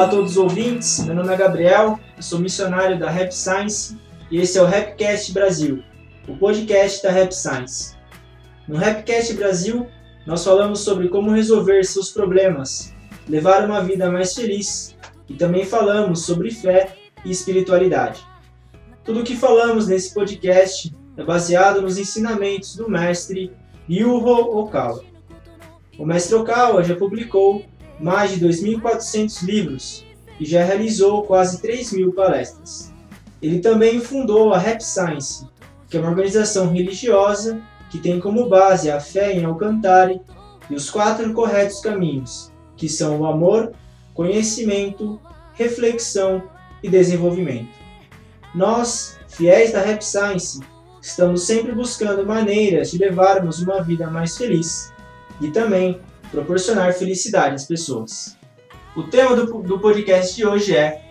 Olá a todos os ouvintes, meu nome é Gabriel, sou missionário da Rap Science e esse é o Rapcast Brasil, o podcast da Rap Science. No Rapcast Brasil, nós falamos sobre como resolver seus problemas, levar uma vida mais feliz e também falamos sobre fé e espiritualidade. Tudo o que falamos nesse podcast é baseado nos ensinamentos do mestre Yuho Okawa. O mestre Okawa já publicou mais de 2.400 livros e já realizou quase 3 mil palestras. Ele também fundou a Rap Science, que é uma organização religiosa que tem como base a fé em Alcantara e os quatro corretos caminhos, que são o amor, conhecimento, reflexão e desenvolvimento. Nós, fiéis da Rap Science, estamos sempre buscando maneiras de levarmos uma vida mais feliz e também proporcionar felicidade às pessoas. O tema do, do podcast de hoje é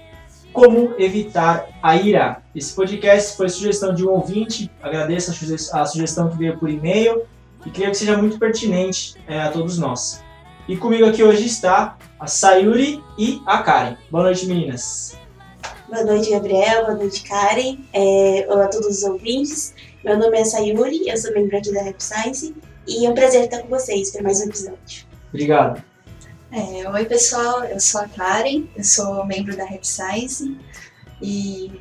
Como evitar a ira. Esse podcast foi sugestão de um ouvinte, agradeço a, sugestão que veio por e-mail e creio que seja muito pertinente é, a todos nós. E comigo aqui hoje está a Sayuri e a Karen. Boa noite, meninas. Boa noite, Gabriel. Boa noite, Karen. É, olá a todos os ouvintes. Meu nome é Sayuri, eu sou membro aqui da Rap Science e é um prazer estar com vocês para mais um episódio. Obrigado. É, oi, pessoal. Eu sou a Karen, eu sou membro da Rap Science e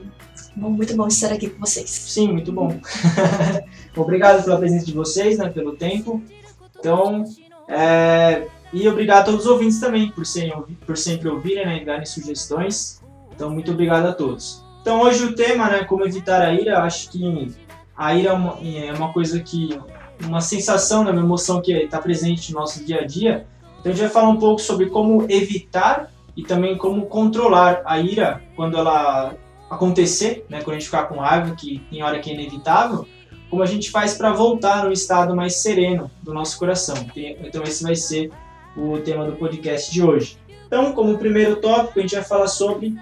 muito bom estar aqui com vocês. Sim, muito bom. obrigado pela presença de vocês, né, pelo tempo. Então, é, e obrigado a todos os ouvintes também por, serem, por sempre ouvirem né, e darem sugestões. Então, muito obrigado a todos. Então, hoje o tema, né, como evitar a ira, acho que a ira é uma, é uma coisa que uma sensação, né, uma emoção que está presente no nosso dia a dia. Então a gente vai falar um pouco sobre como evitar e também como controlar a ira quando ela acontecer, né, quando a gente ficar com raiva, que tem hora que é inevitável, como a gente faz para voltar no estado mais sereno do nosso coração. Então esse vai ser o tema do podcast de hoje. Então, como primeiro tópico, a gente vai falar sobre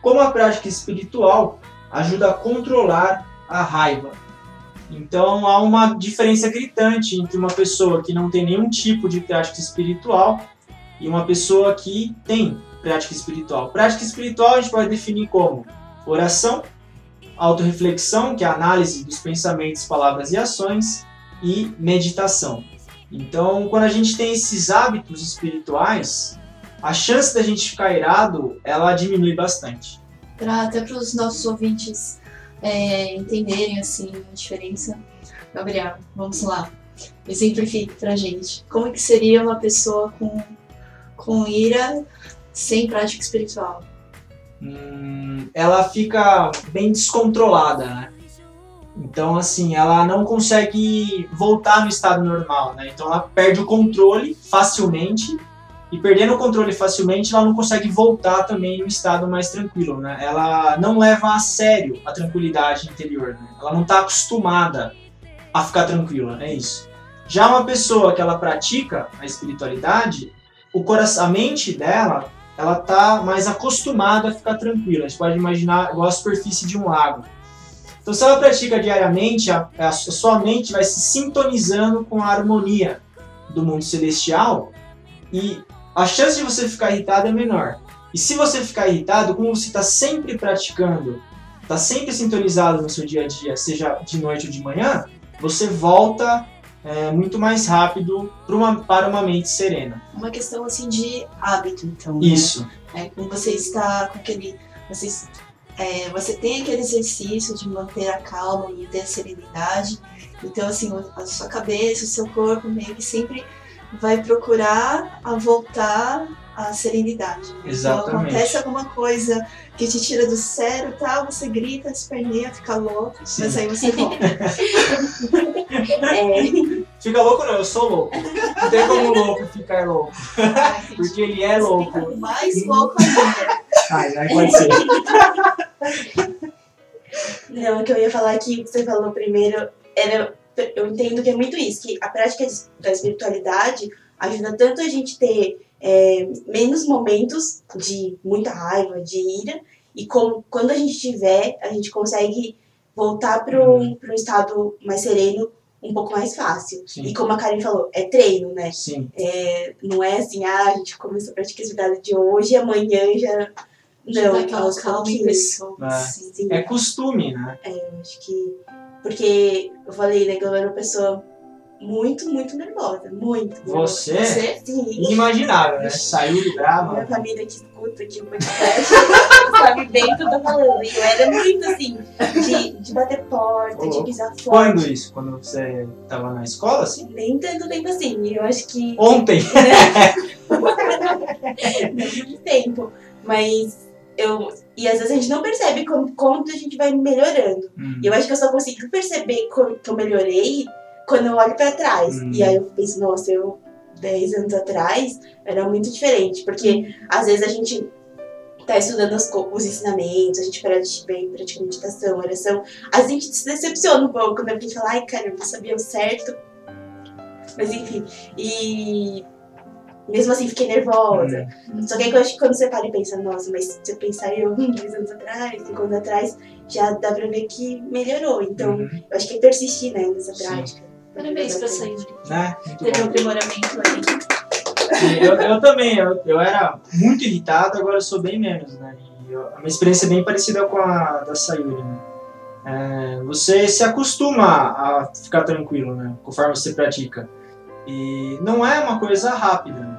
como a prática espiritual ajuda a controlar a raiva. Então há uma diferença gritante entre uma pessoa que não tem nenhum tipo de prática espiritual e uma pessoa que tem prática espiritual. Prática espiritual a gente pode definir como oração, autorreflexão, que é a análise dos pensamentos, palavras e ações, e meditação. Então, quando a gente tem esses hábitos espirituais, a chance da gente ficar irado, ela diminui bastante. Pra, até para os nossos ouvintes é, entenderem assim a diferença. Gabriel, vamos lá. Exemplifique pra gente. Como que seria uma pessoa com, com ira sem prática espiritual? Hum, ela fica bem descontrolada, né? Então, assim, ela não consegue voltar no estado normal, né? Então, ela perde o controle facilmente e perdendo o controle facilmente, ela não consegue voltar também no estado mais tranquilo, né? Ela não leva a sério a tranquilidade interior, né? Ela não está acostumada a ficar tranquila, é isso. Já uma pessoa que ela pratica a espiritualidade, o coração, a mente dela, ela tá mais acostumada a ficar tranquila. A gente pode imaginar igual a superfície de um lago. Então, se ela pratica diariamente, a, a sua mente vai se sintonizando com a harmonia do mundo celestial e a chance de você ficar irritado é menor. E se você ficar irritado, como você está sempre praticando, está sempre sintonizado no seu dia a dia, seja de noite ou de manhã, você volta é, muito mais rápido para uma, para uma mente serena. Uma questão assim de hábito, então. Né? Isso. Né? É, quando você está com aquele. Você, é, você tem aquele exercício de manter a calma e ter a serenidade. Então, assim, a sua cabeça, o seu corpo meio que sempre vai procurar a voltar à serenidade. Exatamente. Então acontece alguma coisa que te tira do sério tal, você grita, esperneia, fica louco, Sim. mas aí você volta. é. Fica louco não, eu sou louco. Não tem como louco ficar louco. Ah, Porque ele é louco. Mais louco ainda. Ai, pode ser. Não, o que eu ia falar que você falou primeiro era eu entendo que é muito isso, que a prática da espiritualidade ajuda tanto a gente ter é, menos momentos de muita raiva, de ira, e como, quando a gente tiver, a gente consegue voltar para um, uhum. um estado mais sereno um pouco mais fácil. Sim. E como a Karen falou, é treino, né? Sim. É, não é assim, ah, a gente começou a praticar atividade de hoje e amanhã já. Já Não, dá aquela aos calma pouquinhos. pessoa. É. Sim, É costume, né? eu acho que. Porque eu falei, né, que eu era uma pessoa muito, muito nervosa. Muito. nervosa. Você? Você? Sim. Inimaginável, né? Saiu de Minha brava. família que escuta aqui o podcast sabe bem o que eu tô falando. E eu era muito assim, de, de bater porta, de pisar forte. Quando isso? Quando você tava na escola, assim? Nem tanto tempo assim. Eu acho que. Ontem. muito tempo. Mas eu. E às vezes a gente não percebe como, como a gente vai melhorando. Hum. E eu acho que eu só consigo perceber que eu melhorei quando eu olho pra trás. Hum. E aí eu penso, nossa, eu 10 anos atrás era muito diferente. Porque às vezes a gente tá estudando os, os ensinamentos, a gente pratica, bem, pratica meditação, oração. Às vezes a gente se decepciona um pouco, né? Porque a gente fala, ai, cara, eu não sabia o certo. Mas enfim. E mesmo assim fiquei nervosa. Hum. Só que aí eu acho que quando você para e pensa, nossa, mas se eu pensar eu hum, dois anos atrás, cinco anos atrás, já dá pra ver que melhorou. Então, Uhum. eu acho que é persistir, né, nessa Sim. prática. Parabéns pra. Né? Muito Teve um aprimoramento aí. Sim, eu, eu também, eu, eu era muito irritado, agora eu sou bem menos, né? E eu- a minha experiência é bem parecida com a da Sayuri, né? É, você se acostuma a ficar tranquilo, né? Conforme você pratica. E não é uma coisa rápida, né?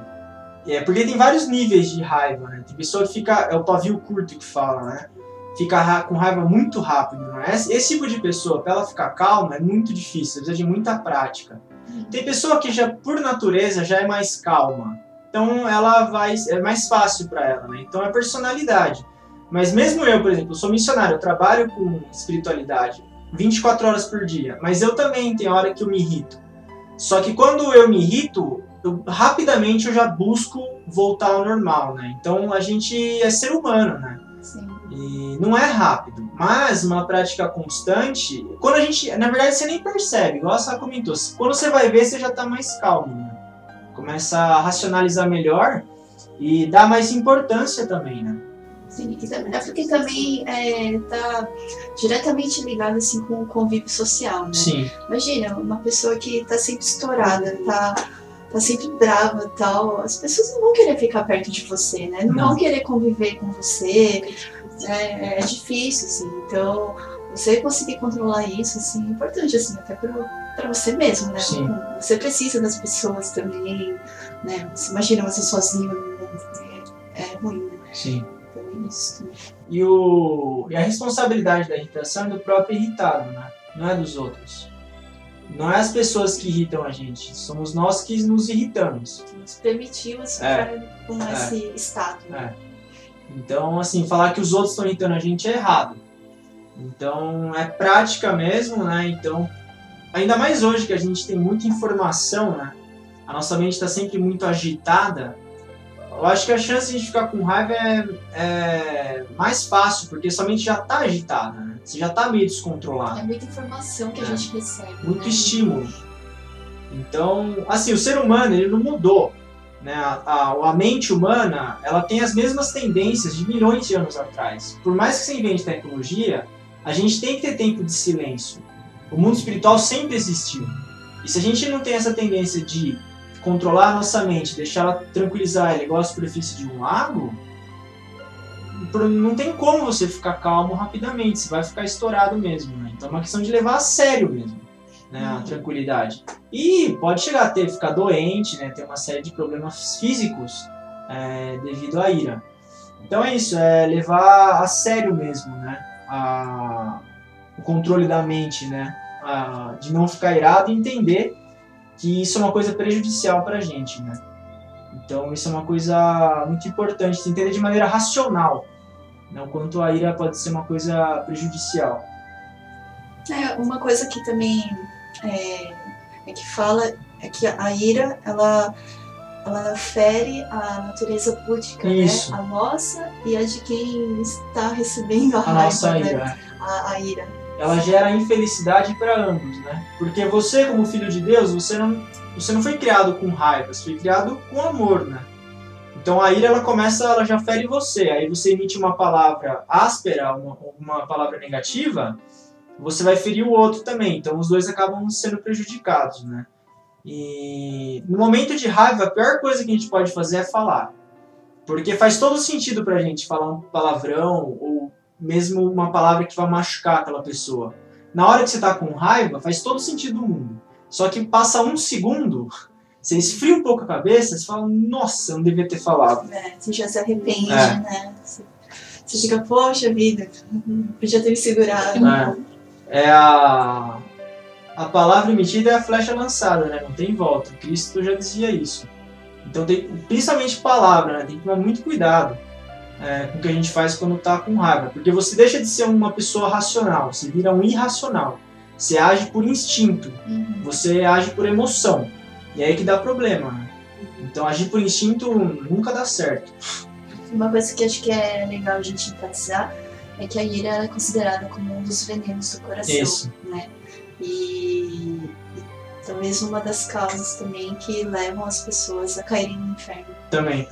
É porque tem vários níveis de raiva, né? Tem pessoa que fica, é o pavio curto que fala, né? Fica com raiva muito rápido, né? Esse, tipo de pessoa, pra ela ficar calma, é muito difícil, precisa de muita prática. Tem pessoa que já, por natureza, já é mais calma. Então ela vai. É mais fácil para ela, né? Então é personalidade. Mas mesmo eu, por exemplo, sou missionário, eu trabalho com espiritualidade 24 horas por dia. Mas eu também tenho hora que eu me irrito. Só que quando eu me irrito, eu- rapidamente eu já busco voltar ao normal, né? Então a gente é ser humano, né? Sim. E não é rápido, mas uma prática constante, quando a gente, na verdade você nem percebe, igual a Sá comentou, quando você vai ver você já tá mais calmo, né? Começa a racionalizar melhor e dá mais importância também, né? Sim, também- é porque também é, tá diretamente ligado assim com o convívio social, né? Sim, Imagina, uma pessoa que tá sempre estourada, tá, tá sempre brava e tal, as pessoas não vão querer ficar perto de você, né? Não, Não. vão querer conviver com você. É, é difícil, assim. Então, você conseguir controlar isso, assim, é importante, assim, até pro, pra você mesmo, né? Sim. Você precisa das pessoas também, né? Você imagina você sozinho no mundo, é, é ruim, né? sim. É. E, o, e a responsabilidade da irritação é do próprio irritado, né? Não é dos outros. Não é as pessoas que irritam a gente, somos nós que nos irritamos. Que nos permitiu assim, É. ficar com esse estado. né? Então, assim, falar que os outros estão irritando a gente é errado. Então, é prática mesmo, né? Então, ainda mais hoje que a gente tem muita informação, né? A nossa mente está sempre muito agitada. Eu acho que a chance de a gente ficar com raiva é, é mais fácil, porque sua mente já está agitada, né? Você já está meio descontrolado É muita informação que a É. gente recebe. muito né? estímulo. Então, assim, o ser humano ele não mudou, né? A, a, a mente humana ela tem as mesmas tendências de milhões de anos atrás. Por mais que você invente tecnologia, a gente tem que ter tempo de silêncio. O mundo espiritual sempre existiu. E se a gente não tem essa tendência de controlar a nossa mente, deixar ela tranquilizar ela igual a superfície de um lago, não tem como você ficar calmo rapidamente, você vai ficar estourado mesmo. Né? Então é uma questão de levar a sério mesmo né, a Uhum. tranquilidade. E pode chegar a ter, ficar doente, né, ter uma série de problemas físicos é, devido à ira. Então é isso, é levar a sério mesmo, né, a- o controle da mente, né, a- de não ficar irado e entender que isso é uma coisa prejudicial para a gente, né. Então isso é uma coisa muito importante, se entender de maneira racional, né, o quanto a ira pode ser uma coisa prejudicial. É, uma coisa que também é, é que fala é que a ira, ela, ela fere a natureza púdica, Isso. né? A nossa e a de quem está recebendo a, A raiva, nossa né? ira. A, a ira. Ela gera infelicidade para ambos, né? Porque você, como filho de Deus, você não, você não foi criado com raiva, você foi criado com amor, né? Então a ira ela começa, ela já fere você. Aí você emite uma palavra áspera, uma, uma palavra negativa, você vai ferir o outro também. Então os dois acabam sendo prejudicados, né? E no momento de raiva, a pior coisa que a gente pode fazer é falar. Porque faz todo sentido pra gente falar um palavrão ou mesmo uma palavra que vai machucar aquela pessoa. Na hora que você tá com raiva, faz todo sentido do mundo. Só que passa um segundo, você esfria um pouco a cabeça, você fala, nossa, eu não devia ter falado. É, você já se arrepende, é. né? Você fica, poxa vida, podia ter me segurado. É, é a, a palavra emitida é a flecha lançada, né? Não tem volta. Cristo já dizia isso. Então, tem, principalmente palavra, né? Tem que tomar muito cuidado é, com o que a gente faz quando está com raiva. Porque você deixa de ser uma pessoa racional, você vira um irracional. Você age por instinto, uhum. você age por emoção. E é aí que dá problema, né? Então, agir por instinto nunca dá certo. Uma coisa que acho que é legal a gente enfatizar é que a ira é considerada como um dos venenos do coração, Isso. né? E, e talvez uma das causas também que levam as pessoas a caírem no inferno. Também.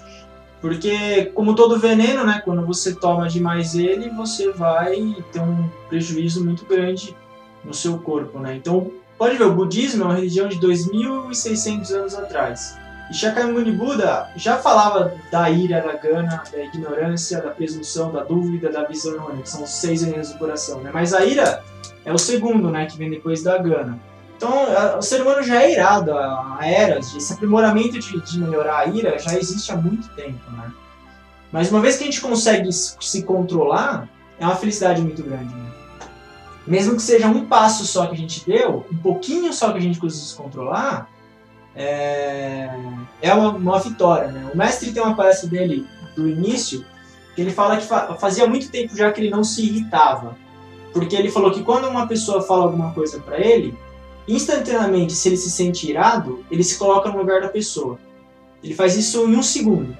Porque, como todo veneno, né, quando você toma demais ele, você vai ter um prejuízo muito grande no seu corpo, né? Então, pode ver, o budismo é uma religião de 2.600 anos atrás. E Shakyamuni Buda já falava da ira, da gana, da ignorância, da presunção, da dúvida, da visão errônea, que são os seis venenos do coração, né? Mas a ira é o segundo, né, que vem depois da gana. Então, o ser humano já é irado há eras, esse aprimoramento de, de melhorar a ira já existe há muito tempo, né? Mas uma vez que a gente consegue se controlar, é uma felicidade muito grande, né? Mesmo que seja um passo só que a gente deu, um pouquinho só que a gente conseguiu se controlar, é, é uma, uma, vitória. Né? O mestre tem uma palestra dele do início que ele fala que fa fazia muito tempo já que ele não se irritava. Porque ele falou que quando uma pessoa fala alguma coisa para ele, instantaneamente, se ele se sente irado, ele se coloca no lugar da pessoa. Ele faz isso em um segundo.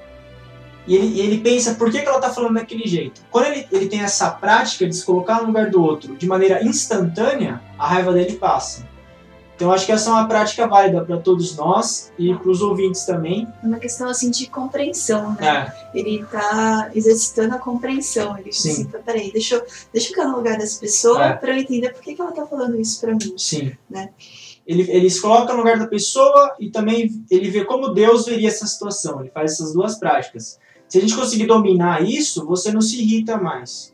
E ele, ele pensa por que, que ela está falando daquele jeito. Quando ele, ele tem essa prática de se colocar no lugar do outro de maneira instantânea, a raiva dele passa. Então acho que essa é uma prática válida para todos nós e para os ouvintes também. É uma questão assim de compreensão, né? É. Ele está exercitando a compreensão. Ele Sim. assim, peraí, deixa eu, deixa eu ficar no lugar dessa pessoa é. para eu entender por que, que ela está falando isso para mim. Sim. Né? Ele, ele se coloca no lugar da pessoa e também ele vê como Deus veria essa situação. Ele faz essas duas práticas. Se a gente conseguir dominar isso, você não se irrita mais.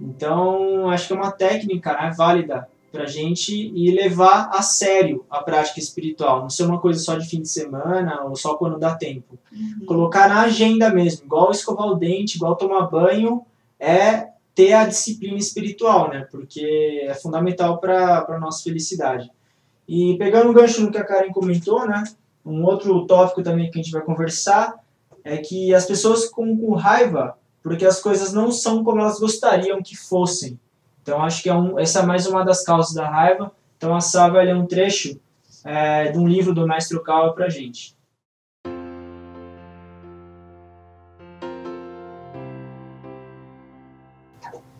Então, acho que é uma técnica né, válida para a gente e levar a sério a prática espiritual, não ser uma coisa só de fim de semana ou só quando dá tempo. Uhum. Colocar na agenda mesmo, igual escovar o dente, igual tomar banho, é ter a disciplina espiritual, né? Porque é fundamental para a nossa felicidade. E pegando o gancho no que a Karen comentou, né? Um outro tópico também que a gente vai conversar é que as pessoas ficam com raiva porque as coisas não são como elas gostariam que fossem. Então acho que é um, essa é mais uma das causas da raiva. Então a vai ler um trecho é, de um livro do Mestre Okawa para gente.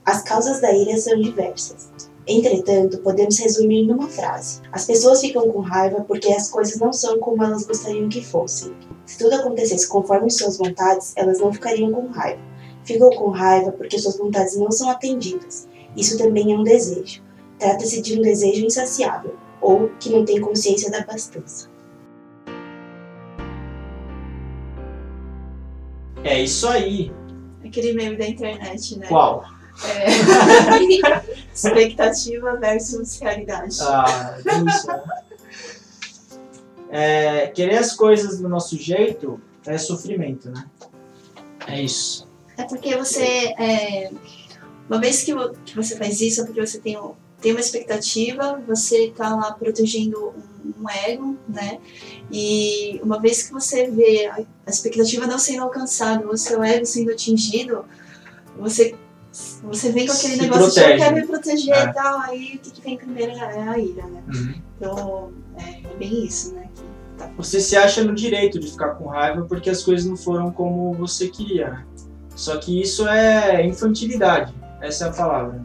As causas da ira são diversas. Entretanto, podemos resumir numa frase: As pessoas ficam com raiva porque as coisas não são como elas gostariam que fossem. Se tudo acontecesse conforme suas vontades, elas não ficariam com raiva. Ficam com raiva porque suas vontades não são atendidas isso também é um desejo. Trata-se de um desejo insaciável, ou que não tem consciência da abastança. É isso aí. Aquele meme da internet, né? Qual? É... Expectativa versus realidade. Ah, isso. É, querer as coisas do nosso jeito é sofrimento, né? É isso. É porque você é, uma vez que, que você faz isso, é porque você tem, tem uma expectativa, você está lá protegendo um, um, ego, né? E uma vez que você vê a, a expectativa não sendo alcançada, o seu ego sendo atingido, você você vem com aquele Se negócio protege. de eu quero me proteger é. e tal, aí o que, que vem primeiro é a ira, né? Uhum. Então, é, é, bem isso, né? Tá. Você se acha no direito de ficar com raiva porque as coisas não foram como você queria, né? Só que isso é infantilidade. Essa é a palavra.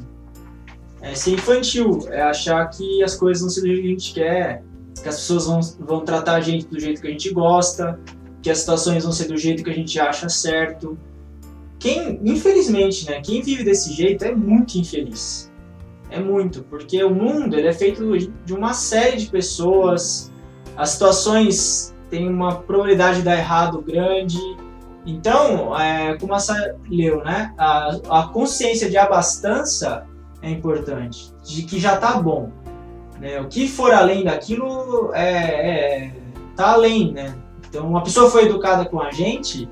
É ser infantil, é achar que as coisas vão ser do jeito que a gente quer, que as pessoas vão, vão tratar a gente do jeito que a gente gosta, que as situações vão ser do jeito que a gente acha certo. Quem, infelizmente, né, quem vive desse jeito é muito infeliz. É muito, porque o mundo ele é feito de uma série de pessoas, as situações têm uma probabilidade de dar errado grande. Então, é, como a Sá leu, né? A, a consciência de abastança é importante, de que já tá bom. Né? O que for além daquilo é, é tá além, né? Então, uma pessoa foi educada com a gente,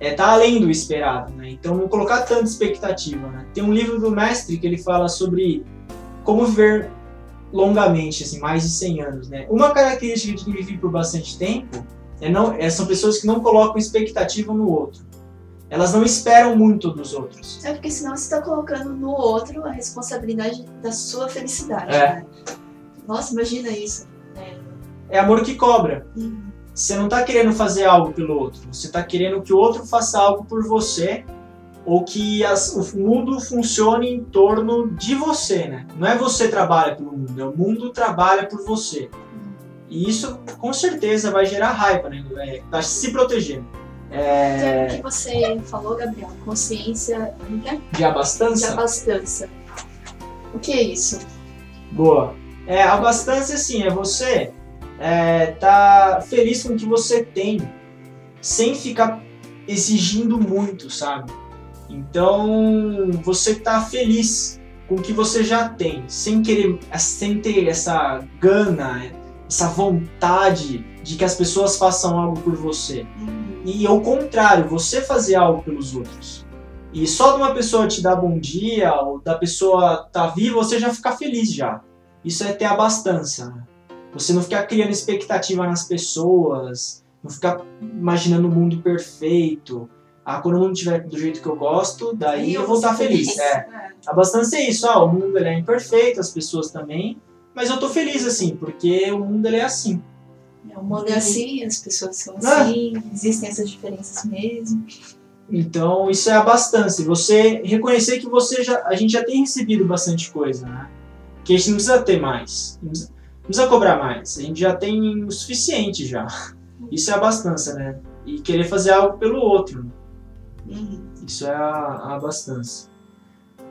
é, tá além do esperado, né? Então, não colocar tanta expectativa, né? Tem um livro do mestre que ele fala sobre como viver longamente, assim, mais de 100 anos, né? Uma característica de quem vive por bastante tempo é não, é, são pessoas que não colocam expectativa no outro. Elas não esperam muito dos outros. É porque senão você está colocando no outro a responsabilidade da sua felicidade, É. né? Nossa, imagina isso. É amor que cobra. Uhum. Você não tá querendo fazer algo pelo outro, você tá querendo que o outro faça algo por você ou que as- o mundo funcione em torno de você, né? Não é você trabalha pelo mundo, é o mundo trabalha por você. E isso com certeza vai gerar raiva, né? É, tá se protegendo. É, Então, o que você falou, Gabriel, consciência é? de de abastança? abastança. O que é isso? Boa. É, abastança, assim, é você é, tá feliz com o que você tem, sem ficar exigindo muito, sabe? Então, você tá feliz com o que você já tem, sem querer, sem ter essa gana, essa vontade de que as pessoas façam algo por você. E ao contrário, você fazer algo pelos outros. E só de uma pessoa te dar bom dia, ou da pessoa tá viva, você já fica feliz já. Isso é ter abastança. Né? Você não ficar criando expectativa nas pessoas, não ficar imaginando o mundo perfeito. Ah, quando o mundo estiver do jeito que eu gosto, daí eu, vou ser estar feliz. É. A abastança é isso, ah, o mundo ele é imperfeito, as pessoas também, mas eu tô feliz assim, porque o mundo ele é assim. É, O mundo é assim, as pessoas são Ah. assim, existem essas diferenças mesmo. Então, isso é a abastança. Você reconhecer que você já, a gente já tem recebido bastante coisa, né? Que a gente não precisa ter mais. Não precisa, não precisa cobrar mais. A gente já tem o suficiente já. Isso é a abastança, né? E querer fazer algo pelo outro. né? Uhum. Isso é a, a abastança.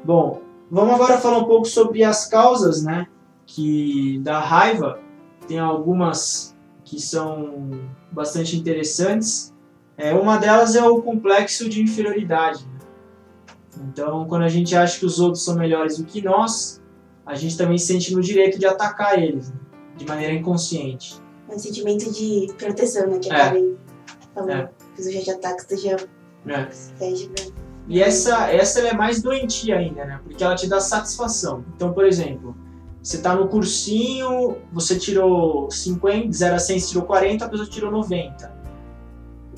Bom, vamos agora falar um pouco sobre as causas, né? Que da raiva tem algumas que são bastante interessantes. É, uma delas é o complexo de inferioridade. né? Então, quando a gente acha que os outros são melhores do que nós, a gente também se sente no direito de atacar eles, né? de maneira inconsciente. É um sentimento de proteção, né? Que É. a Karen falou. É. Que os de ataque esteja Né? pede pra- E essa, essa é mais doentia ainda, né? Porque ela te dá satisfação. Então, por exemplo, você tá no cursinho, você tirou 50, 0 a 100, você tirou 40, a pessoa tirou 90.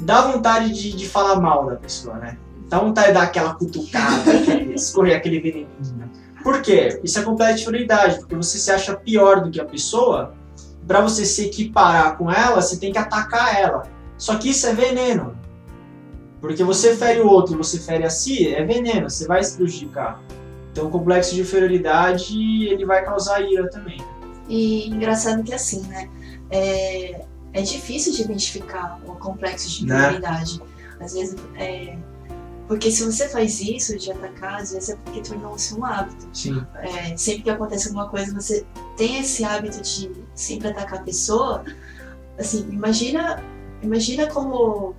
Dá vontade de, de falar mal da pessoa, né? Dá vontade de dar aquela cutucada, escorrer aquele veneninho. né? Por quê? Isso é completa inferioridade, porque você se acha pior do que a pessoa. Pra você se equiparar com ela, você tem que atacar ela. Só que isso é veneno. Porque você fere o outro e você fere a si, é veneno, você vai se prejudicar. Então o complexo de inferioridade, ele vai causar ira também. E engraçado que assim, né? É, é difícil de identificar o complexo de Né? inferioridade. Às vezes, é, porque se você faz isso de atacar, às vezes é porque tornou-se um hábito. Sim. É, sempre que acontece alguma coisa, você tem esse hábito de sempre atacar a pessoa. Assim, imagina, imagina como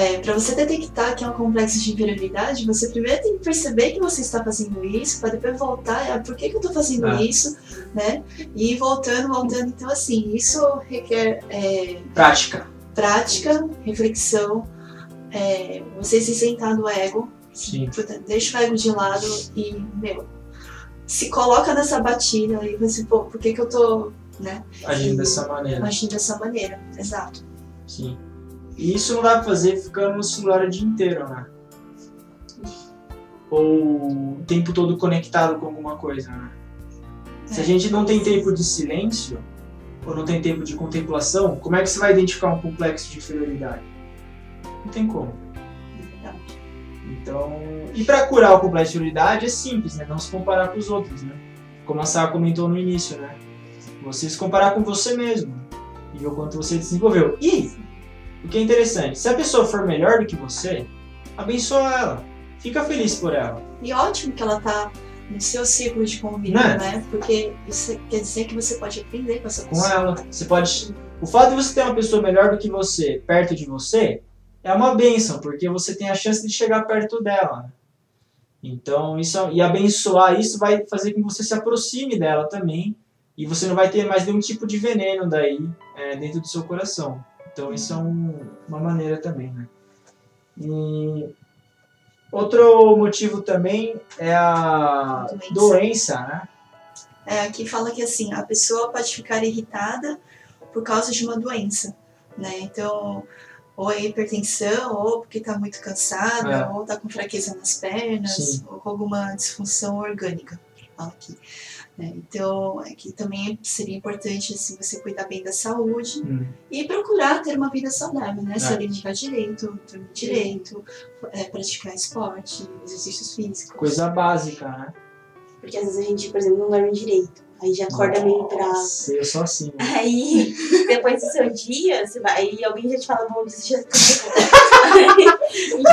é, para você detectar que é um complexo de inferioridade, você primeiro tem que perceber que você está fazendo isso, para depois voltar, ah, por que, que eu estou fazendo É. isso, né? E ir voltando, voltando. Então, assim, isso requer é, Prática. prática, reflexão, é, você se sentar no ego, Sim. puta, deixa o ego de lado e, meu, se coloca nessa batida e você, pô, por que, que eu tô, né, Agindo dessa maneira. agindo dessa maneira? Exato. Sim. E isso não dá pra fazer ficando no celular o dia inteiro, né? Ou o tempo todo conectado com alguma coisa, né? Se a É. gente não tem tempo de silêncio, ou não tem tempo de contemplação, como é que você vai identificar um complexo de inferioridade? Não tem como. Verdade. Então, e para curar o complexo de inferioridade é simples, né? Não se comparar com os outros, né? Como a Sara comentou no início, né? Você se comparar com você mesmo e ver o quanto você desenvolveu. E o que é interessante, se a pessoa for melhor do que você, abençoa ela. Fica feliz por ela. E ótimo que ela tá no seu círculo de convívio, Né? né? Porque isso quer dizer que você pode aprender com essa com pessoa. ela. Você pode. O fato de você ter uma pessoa melhor do que você perto de você é uma benção, porque você tem a chance de chegar perto dela. né? Então, isso e abençoar isso vai fazer com que você se aproxime dela também e você não vai ter mais nenhum tipo de veneno daí é, dentro do seu coração. Então, isso é um- uma maneira também, né? E outro motivo também é a Doença. doença né? É, aqui fala que assim, a pessoa pode ficar irritada por causa de uma doença, né? Então, ou é hipertensão, ou porque tá muito cansada, É. ou tá com fraqueza nas pernas, Sim. ou com alguma disfunção orgânica, fala aqui. Né? Então, aqui também seria importante assim, você cuidar bem da saúde Hum. e procurar ter uma vida saudável, né? Se alimentar direito, dormir direito, é, praticar esporte, exercícios físicos. Coisa básica, né? Porque às vezes a gente, por exemplo, não dorme direito. Aí já acorda meio bravo. Nossa, eu sou assim. né? Aí, depois do seu dia, você vai, aí alguém já te fala, bom, você já tá Você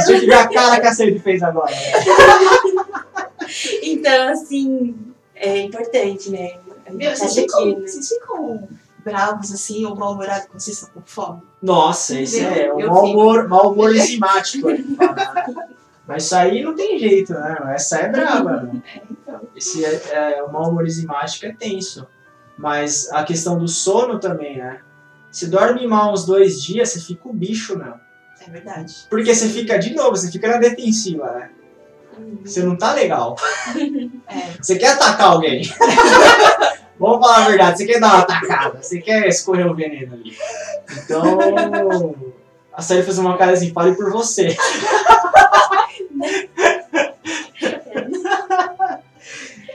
tinha que ver a cara que a Ceide fez agora. né? Então, assim, é importante, né? Meu, Tá vocês ficam, né? vocês ficam bravos assim, ou mal-humorados quando vocês estão com fome? Nossa, esse Meu, é o mau humor, mau humor enzimático. né? Mas isso aí não tem jeito, né? Essa é braba. Né? Então, Esse é, é, o mau humor enzimático é tenso. Mas a questão do sono também, né? Se dorme mal uns dois dias, você fica o bicho, meu. é verdade. Porque você fica de novo, você fica na defensiva, né? Você não tá legal. É, Você quer atacar alguém. Vamos falar a verdade, você quer dar uma atacada, você quer escorrer o veneno ali. Então, a série fez uma cara assim, fale por você.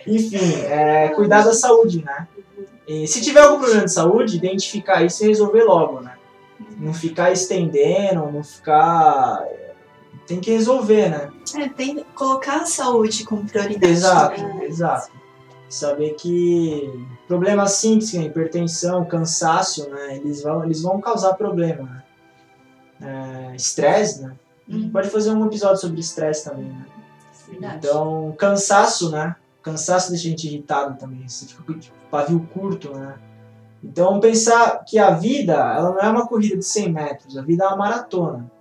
Enfim, é, cuidar da saúde, né? E se tiver algum problema de saúde, identificar isso e resolver logo, né? Não ficar estendendo, não ficar. Tem que resolver, né? é, tem que colocar a saúde como prioridade. Exato, também. exato. Saber que problemas simples, como hipertensão, cansaço, né? Eles vão, eles vão causar problema, né? É, Estresse, né? Uhum. pode fazer um episódio sobre estresse também, né? Verdade. Então, cansaço, né? Cansaço deixa a gente irritado também. Você fica com tipo, pavio curto, né? Então, pensar que a vida, ela não é uma corrida de 100 metros. A vida é uma maratona.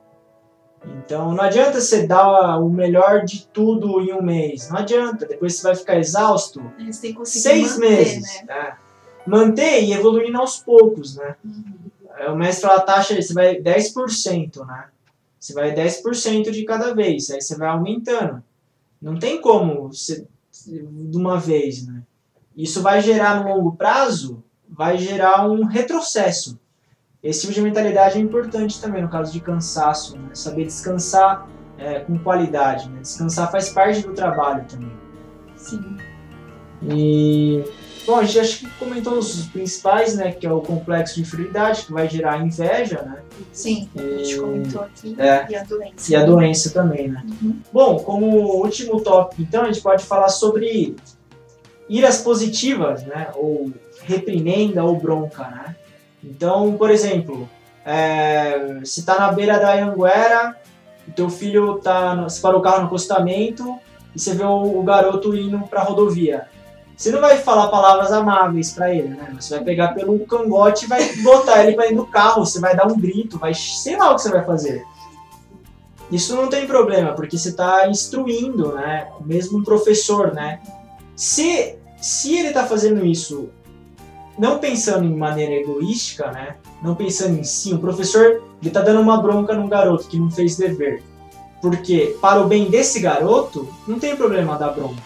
Então, não adianta você dar o melhor de tudo em um mês. Não adianta. Depois você vai ficar exausto. Eles têm que conseguir Seis manter, meses. né? né? Manter e evoluindo aos poucos, né? Uhum. É, O mestre fala a taxa, você vai 10%, né? Você vai 10% de cada vez, aí você vai aumentando. Não tem como você, de uma vez, né? Isso vai gerar no longo prazo, vai gerar um retrocesso. Esse tipo de mentalidade é importante também no caso de cansaço, né? Saber descansar é, com qualidade, né? Descansar faz parte do trabalho também. Sim. E bom, a gente acho que comentou os principais, né? Que é o complexo de inferioridade, que vai gerar inveja, né? Sim, a gente comentou aqui. É. E a doença. E a doença também, né? Uhum. Bom, como último tópico, então, a gente pode falar sobre iras positivas, né? Ou reprimenda ou bronca, né? Então, por exemplo, é, se tá na beira da Anguera, o teu filho tá, você parou o carro no acostamento e você vê o, o garoto indo pra rodovia. Você não vai falar palavras amáveis pra ele, né? Você vai pegar pelo cangote e vai botar ele pra dentro do carro, você vai dar um grito, vai, sei lá o que você vai fazer. Isso não tem problema, porque você está instruindo, né? Mesmo um professor, né? Se, se ele está fazendo isso não pensando em maneira egoística, né? Não pensando em si, o professor ele está dando uma bronca num garoto que não fez dever. Porque para o bem desse garoto, não tem problema dar bronca.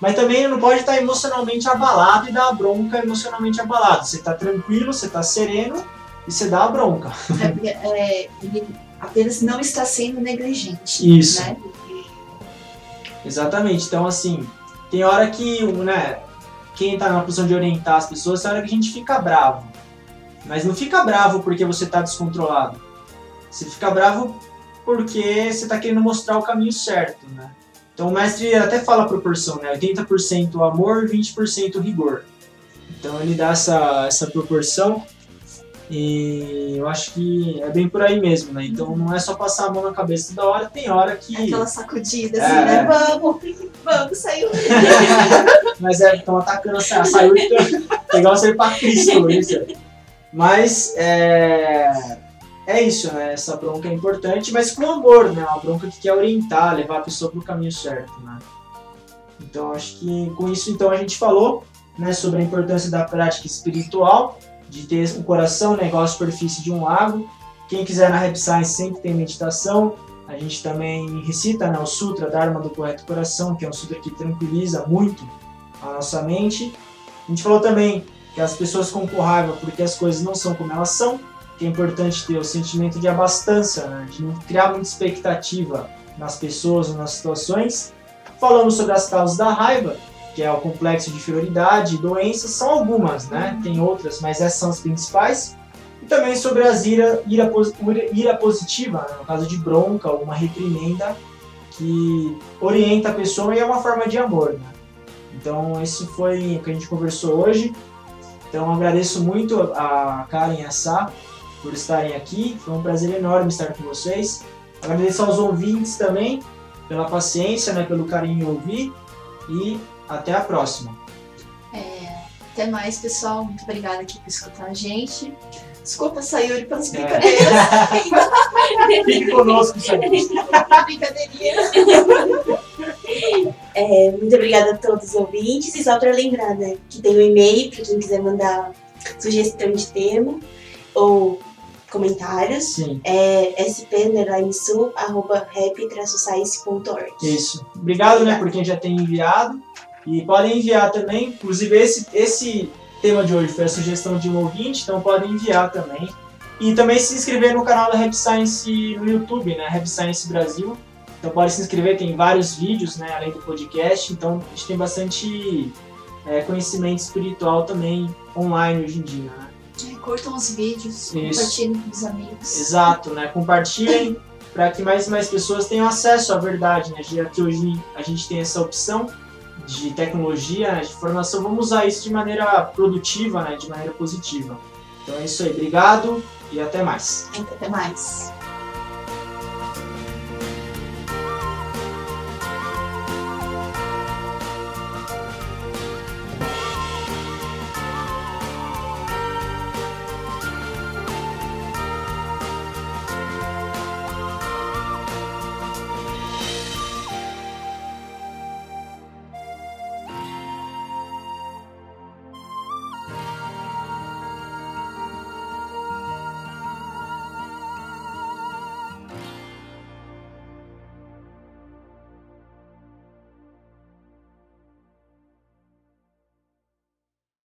Mas também ele não pode estar emocionalmente abalado e dar a bronca emocionalmente abalado. Você está tranquilo, você está sereno e você dá a bronca. É, é, ele apenas não está sendo negligente. Isso. Né? Exatamente. Então, assim, tem hora que, né, quem tá na posição de orientar as pessoas, tem hora que a gente fica bravo. Mas não fica bravo porque você tá descontrolado. Você fica bravo porque você tá querendo mostrar o caminho certo, né? Então o mestre até fala a proporção, né? 80% amor, 20% rigor. Então ele dá essa, essa proporção. E eu acho que é bem por aí mesmo, né? Então não é só passar a mão na cabeça toda hora, tem hora que. Aquela sacudida, É. assim, né? Vamos, vamos, saiu. Mas é, estão atacando assim, a saiu pegar você pra Cristo, isso. Mas é, é isso, né? Essa bronca é importante, mas com amor, né? Uma bronca que quer orientar, levar a pessoa pro caminho certo, né? Então acho que com isso então a gente falou, né, sobre a importância da prática espiritual, de ter um coração, né, igual a superfície de um lago. Quem quiser na Rap Science sempre tem meditação. A gente também recita né, o Sutra Dharma do Correto Coração, que é um sutra que tranquiliza muito a nossa mente. A gente falou também que as pessoas ficam com raiva porque as coisas não são como elas são, que é importante ter o sentimento de abastança, né, de não criar muita expectativa nas pessoas ou nas situações. Falamos sobre as causas da raiva, que é o complexo de inferioridade, doenças, são algumas, né? Tem outras, mas essas são as principais. E também sobre as ira, ira, ira- positiva, né? no caso de bronca uma reprimenda, que orienta a pessoa e é uma forma de amor, né? Então, esse foi o que a gente conversou hoje. Então, agradeço muito a Karen e a Sá por estarem aqui. Foi um prazer enorme estar com vocês. Agradeço aos ouvintes também pela paciência, né, pelo carinho em ouvir. E até a próxima. Até mais, pessoal. Muito obrigada aqui por escutar a gente. Desculpa, Sayuri, pelas É. brincadeiras. Fique conosco, senhor. Brincadeirinha. É, muito obrigada a todos os ouvintes. E só para lembrar, né, que tem o e-mail para quem quiser mandar sugestão de tema ou comentários. Sim, É sp_sul@rap-science.org. isso. Obrigado, né, por quem já tem enviado. E podem enviar também. Inclusive, esse, esse tema de hoje foi a sugestão de um ouvinte, então podem enviar também. E também se inscrever no canal da Rap Science no YouTube, né, Rap Science Brasil. Então pode se inscrever, tem vários vídeos, né, além do podcast. Então a gente tem bastante é, conhecimento espiritual também online hoje em dia, né? É, Curtam os vídeos, Isso. compartilhem com os amigos. Exato, né? Compartilhem para que mais e mais pessoas tenham acesso à verdade, né? Já que hoje a gente tem essa opção de tecnologia, né? de informação, vamos usar isso de maneira produtiva, né? De maneira positiva. Então é isso aí, obrigado e até mais. Até mais.